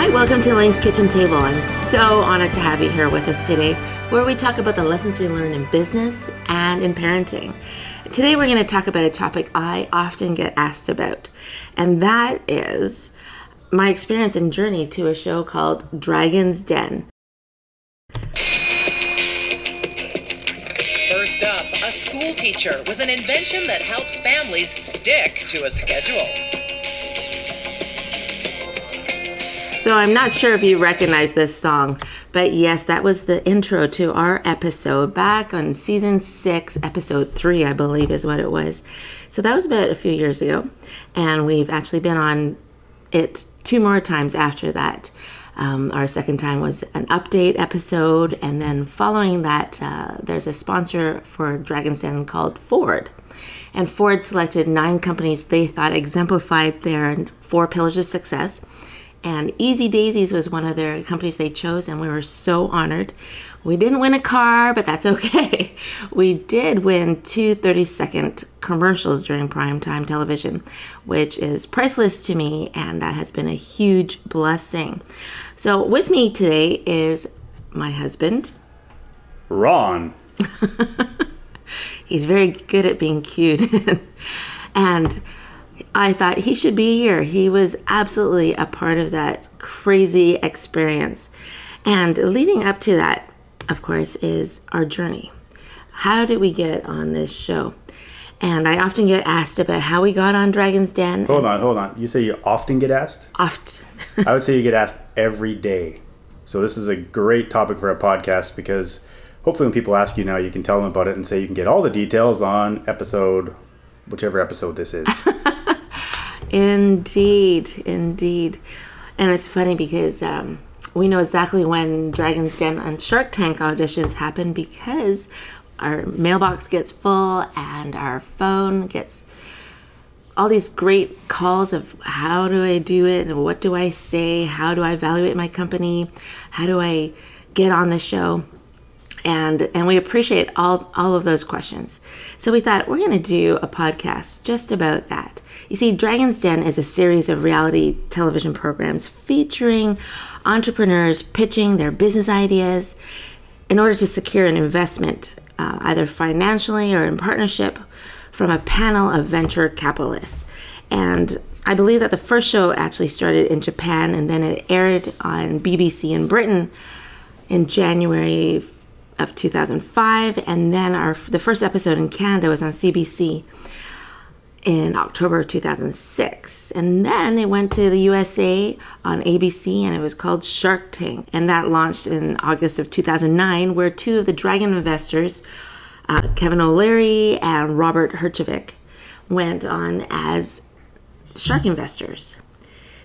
Hi, welcome to Elaine's Kitchen Table. I'm so honored to have you here with us today, where we talk about the lessons we learn in business and in parenting. Today, we're going to talk about a topic I often get asked about, and that is my experience and journey to a show called Dragon's Den. First up, a school teacher with an invention that helps families stick to a schedule. So I'm not sure if you recognize this song, but yes, that was the intro to our episode back on season six, episode three, I believe is what it was. So that was about a few years ago, and we've actually been on it two more times after that. Um, our second time was an update episode, and then following that, uh, there's a sponsor for Dragon's Den called Ford. And Ford selected nine companies they thought exemplified their four pillars of success and Easy Daysies was one of their companies they chose, and we were so honored. We didn't win a car, but that's okay. We did win two 30 second commercials during primetime television, which is priceless to me, and that has been a huge blessing. So, with me today is my husband, Ron. He's very good at being cute. and I thought he should be here. He was absolutely a part of that crazy experience. And leading up to that, of course, is our journey. How did we get on this show? And I often get asked about how we got on Dragon's Den. Hold on, hold on. You say you often get asked? Often. I would say you get asked every day. So this is a great topic for a podcast because hopefully when people ask you now, you can tell them about it and say you can get all the details on episode, whichever episode this is. Indeed, indeed. And it's funny because um, we know exactly when Dragon's Den and Shark Tank auditions happen because our mailbox gets full and our phone gets all these great calls of how do I do it and what do I say? How do I evaluate my company? How do I get on the show? And and we appreciate all all of those questions. So we thought we're going to do a podcast just about that. You see, Dragon's Den is a series of reality television programs featuring entrepreneurs pitching their business ideas in order to secure an investment, uh, either financially or in partnership, from a panel of venture capitalists. And I believe that the first show actually started in Japan and then it aired on BBC in Britain in January of 2005, and then our the first episode in Canada was on CBC in October of 2006. And then it went to the USA on ABC and it was called Shark Tank. And that launched in August of 2009, where two of the Dragon investors, uh, Kevin O'Leary and Robert Herjavec, went on as shark investors.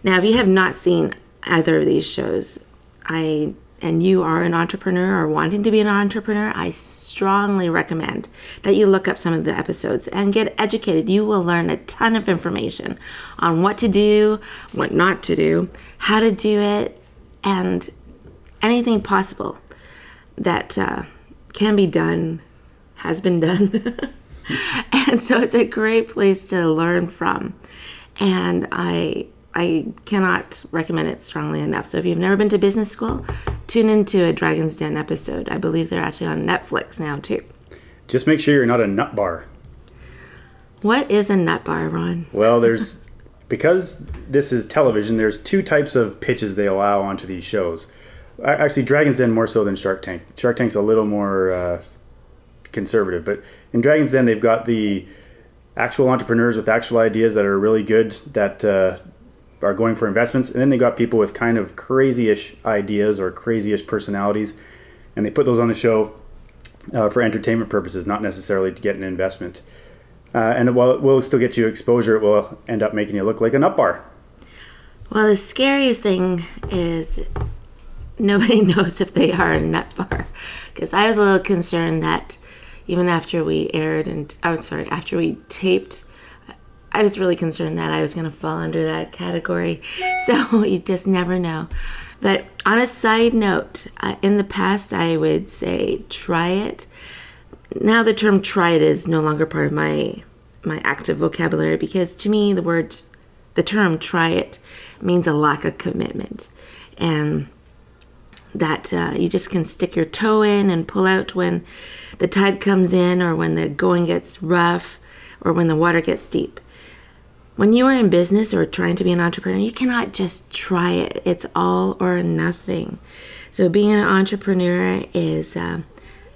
Now, if you have not seen either of these shows, I and you are an entrepreneur or wanting to be an entrepreneur, I strongly recommend that you look up some of the episodes and get educated. You will learn a ton of information on what to do, what not to do, how to do it, and anything possible that uh, can be done has been done. and so it's a great place to learn from. And I I cannot recommend it strongly enough. So if you've never been to business school, tune into a Dragon's Den episode. I believe they're actually on Netflix now too. Just make sure you're not a nut bar. What is a nut bar, Ron? Well, there's because this is television. There's two types of pitches they allow onto these shows. Actually, Dragon's Den more so than Shark Tank. Shark Tank's a little more uh, conservative, but in Dragon's Den they've got the actual entrepreneurs with actual ideas that are really good that uh, are going for investments, and then they got people with kind of crazy-ish ideas or crazy-ish personalities, and they put those on the show uh, for entertainment purposes, not necessarily to get an investment. Uh, and while it will still get you exposure, it will end up making you look like a nut bar. Well, the scariest thing is nobody knows if they are a nut bar, because I was a little concerned that even after we aired and I'm sorry, after we taped I was really concerned that I was going to fall under that category. So you just never know. But on a side note, uh, in the past, I would say try it. Now the term try it is no longer part of my my active vocabulary because to me the word the term try it means a lack of commitment. and that uh, you just can stick your toe in and pull out when the tide comes in or when the going gets rough or when the water gets deep. When you are in business or trying to be an entrepreneur, you cannot just try it. It's all or nothing. So, being an entrepreneur is uh,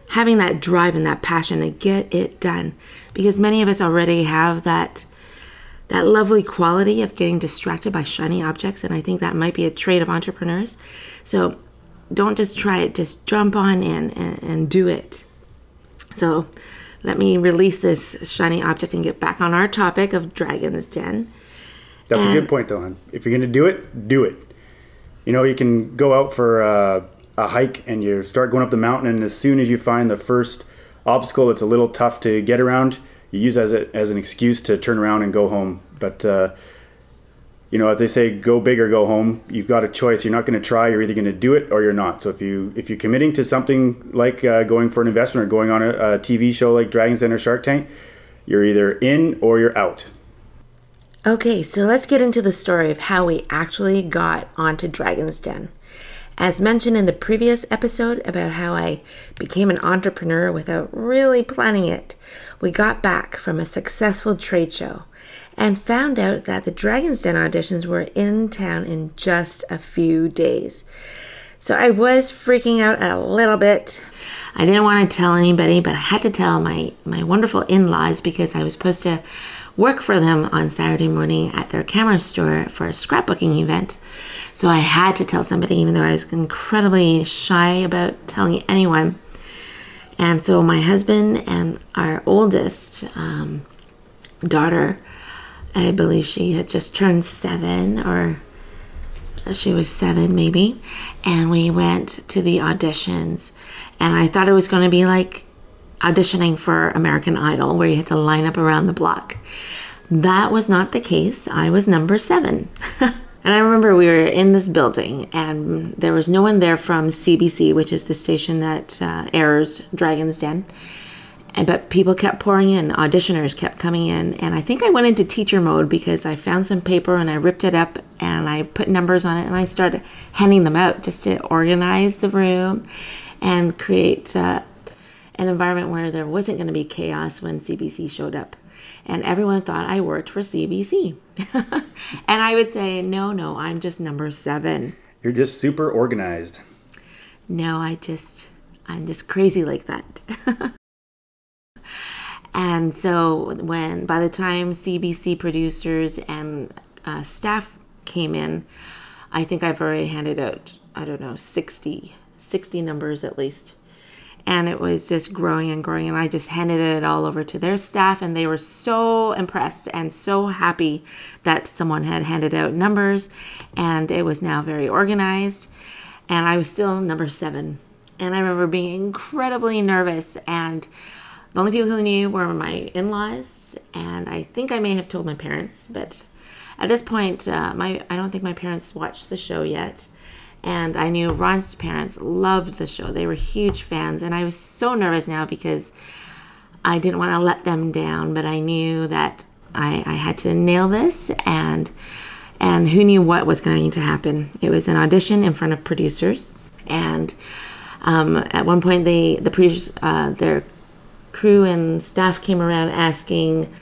having that drive and that passion to get it done because many of us already have that that lovely quality of getting distracted by shiny objects and i think that might be a trait of entrepreneurs so don't just try it just jump on in and, and do it so let me release this shiny object and get back on our topic of dragon's den That's a good point, though. If you're going to do it, do it. You know, you can go out for uh, a hike and you start going up the mountain, and as soon as you find the first obstacle that's a little tough to get around, you use as a, as an excuse to turn around and go home. But uh, you know, as they say, go big or go home. You've got a choice. You're not going to try. You're either going to do it or you're not. So if you if you're committing to something like uh, going for an investment or going on a, a TV show like Dragon's Den or Shark Tank, you're either in or you're out. Okay, so let's get into the story of how we actually got onto Dragon's Den. As mentioned in the previous episode about how I became an entrepreneur without really planning it, we got back from a successful trade show and found out that the Dragon's Den auditions were in town in just a few days. So I was freaking out a little bit. I didn't want to tell anybody, but I had to tell my, my wonderful in laws because I was supposed to work for them on Saturday morning at their camera store for a scrapbooking event. So I had to tell somebody, even though I was incredibly shy about telling anyone. And so my husband and our oldest um, daughter, I believe she had just turned seven or she was seven maybe. And we went to the auditions. And i thought it was going to be like auditioning for american idol where you had to line up around the block. That was not the case. I was number seven. And i remember we were in this building and there was no one there from cbc which is the station that uh, airs dragon's den and but people kept pouring in. Auditioners kept coming in. And i think i went into teacher mode because i found some paper and i ripped it up and i put numbers on it and i started handing them out just to organize the room and create uh, an environment where there wasn't going to be chaos when cbc showed up. And everyone thought i worked for cbc and i would say no no i'm just number seven. You're just super organized. no, I just, I'm just crazy like that. and so when, by the time CBC producers and uh, staff came in, I think I've already handed out, I don't know, 60, 60 numbers at least. And it was just growing and growing. And I just handed it all over to their staff. And they were so impressed and so happy that someone had handed out numbers. And it was now very organized and I was still number seven. And I remember being incredibly nervous, and the only people who knew were my in laws, and I think I may have told my parents, but at this point, uh, my I don't think my parents watched the show yet. And I knew Ron's parents loved the show; they were huge fans, and I was so nervous now because I didn't want to let them down, but I knew that I, I had to nail this, and and who knew what was going to happen. It was an audition in front of producers, and um, at one point, they the producers, uh, their crew and staff came around asking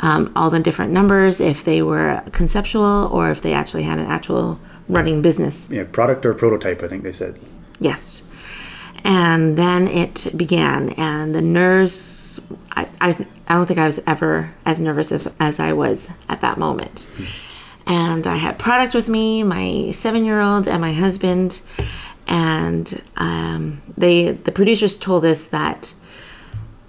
um, all the different numbers if they were conceptual or if they actually had an actual running business. Yeah, product or prototype, I think they said. Yes. And then it began, and the nerves. I, I, I don't think I was ever as nervous as, as I was at that moment. And I had product with me, my seven year old, and my husband. And um, they, the producers told us that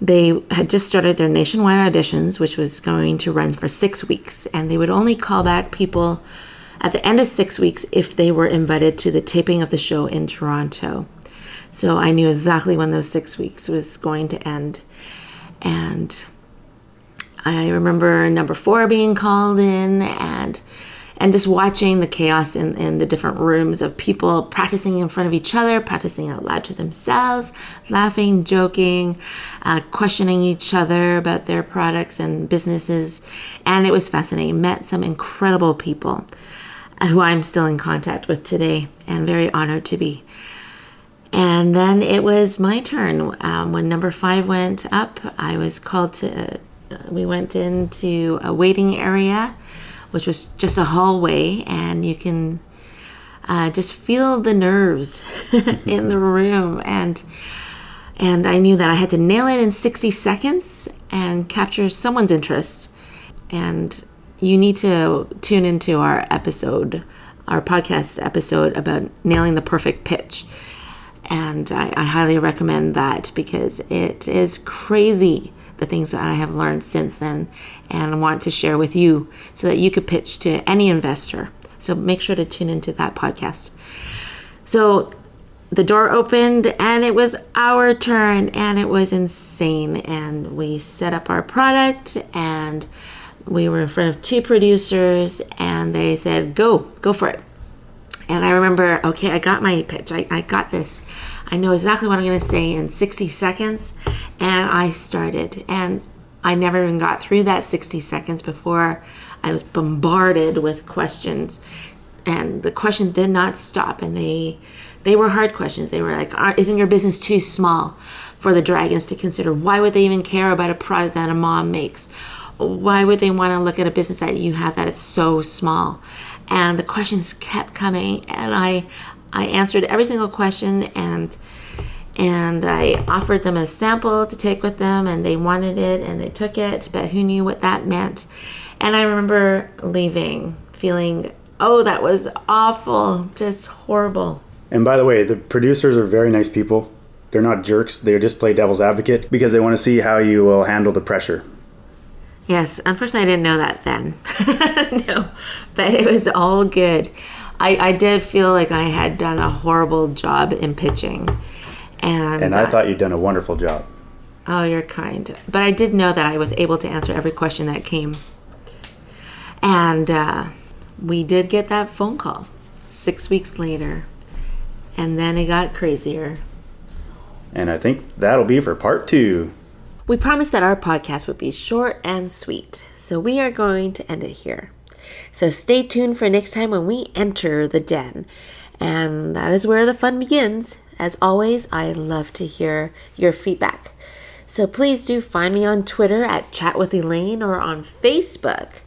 they had just started their nationwide auditions, which was going to run for six weeks, and they would only call back people at the end of six weeks if they were invited to the taping of the show in Toronto. So I knew exactly when those six weeks was going to end. And I remember number four being called in and and just watching the chaos in, in the different rooms of people practicing in front of each other, practicing out loud to themselves, laughing, joking, uh, questioning each other about their products and businesses. And it was fascinating. Met some incredible people. who I'm still in contact with today and very honored to be. And then it was my turn. Um, when number five went up, I was called to, uh, we went into a waiting area, which was just a hallway, and you can uh, just feel the nerves in the room. And and I knew that I had to nail it in 60 seconds and capture someone's interest. And you need to tune into our episode, our podcast episode about nailing the perfect pitch. And I, I highly recommend that because it is crazy the things that I have learned since then and want to share with you so that you could pitch to any investor. So make sure to tune into that podcast. So the door opened and it was our turn and it was insane and we set up our product and we were in front of two producers and they said go go for it and i remember okay i got my pitch i, I got this i know exactly what i'm going to say in 60 seconds and i started and i never even got through that 60 seconds before i was bombarded with questions and the questions did not stop and they they were hard questions. They were like, isn't your business too small for the dragons to consider? Why would they even care about a product that a mom makes? Why would they want to look at a business that you have that is so small? And the questions kept coming, and I, I answered every single question, and and I offered them a sample to take with them, and they wanted it, and they took it, but who knew what that meant? And I remember leaving, feeling, oh, that was awful, just horrible. And by the way, the producers are very nice people. They're not jerks. They just play devil's advocate because they want to see how you will handle the pressure. Yes, unfortunately, I didn't know that then. no, but it was all good. I, I did feel like I had done a horrible job in pitching. And, and I uh, thought you'd done a wonderful job. Oh, you're kind. But I did know that I was able to answer every question that came. And uh, we did get that phone call six weeks later and then it got crazier. And I think that'll be for part two. We promised that our podcast would be short and sweet, so we are going to end it here. So stay tuned for next time when we enter the den. And that is where the fun begins. As always, I love to hear your feedback. So please do find me on Twitter at Chat with Elaine or on Facebook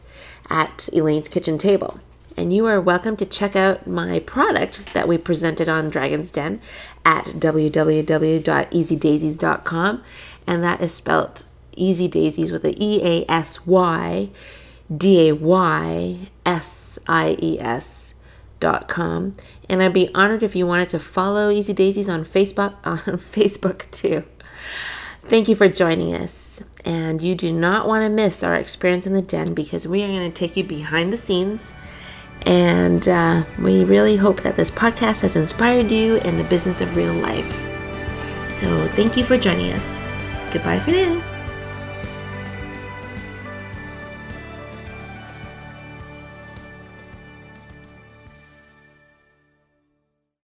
at Elaine's Kitchen Table and you are welcome to check out my product that we presented on Dragon's Den at www.easydaysies.com, and that is spelt Easy Daysies with a E A S Y D A Y S I E S dot com. And I'd be honored if you wanted to follow Easy Daysies on Facebook on Facebook too. Thank you for joining us. And you do not want to miss our experience in the den because we are going to take you behind the scenes and uh, we really hope that this podcast has inspired you in the business of real life. So thank you for joining us. Goodbye for now.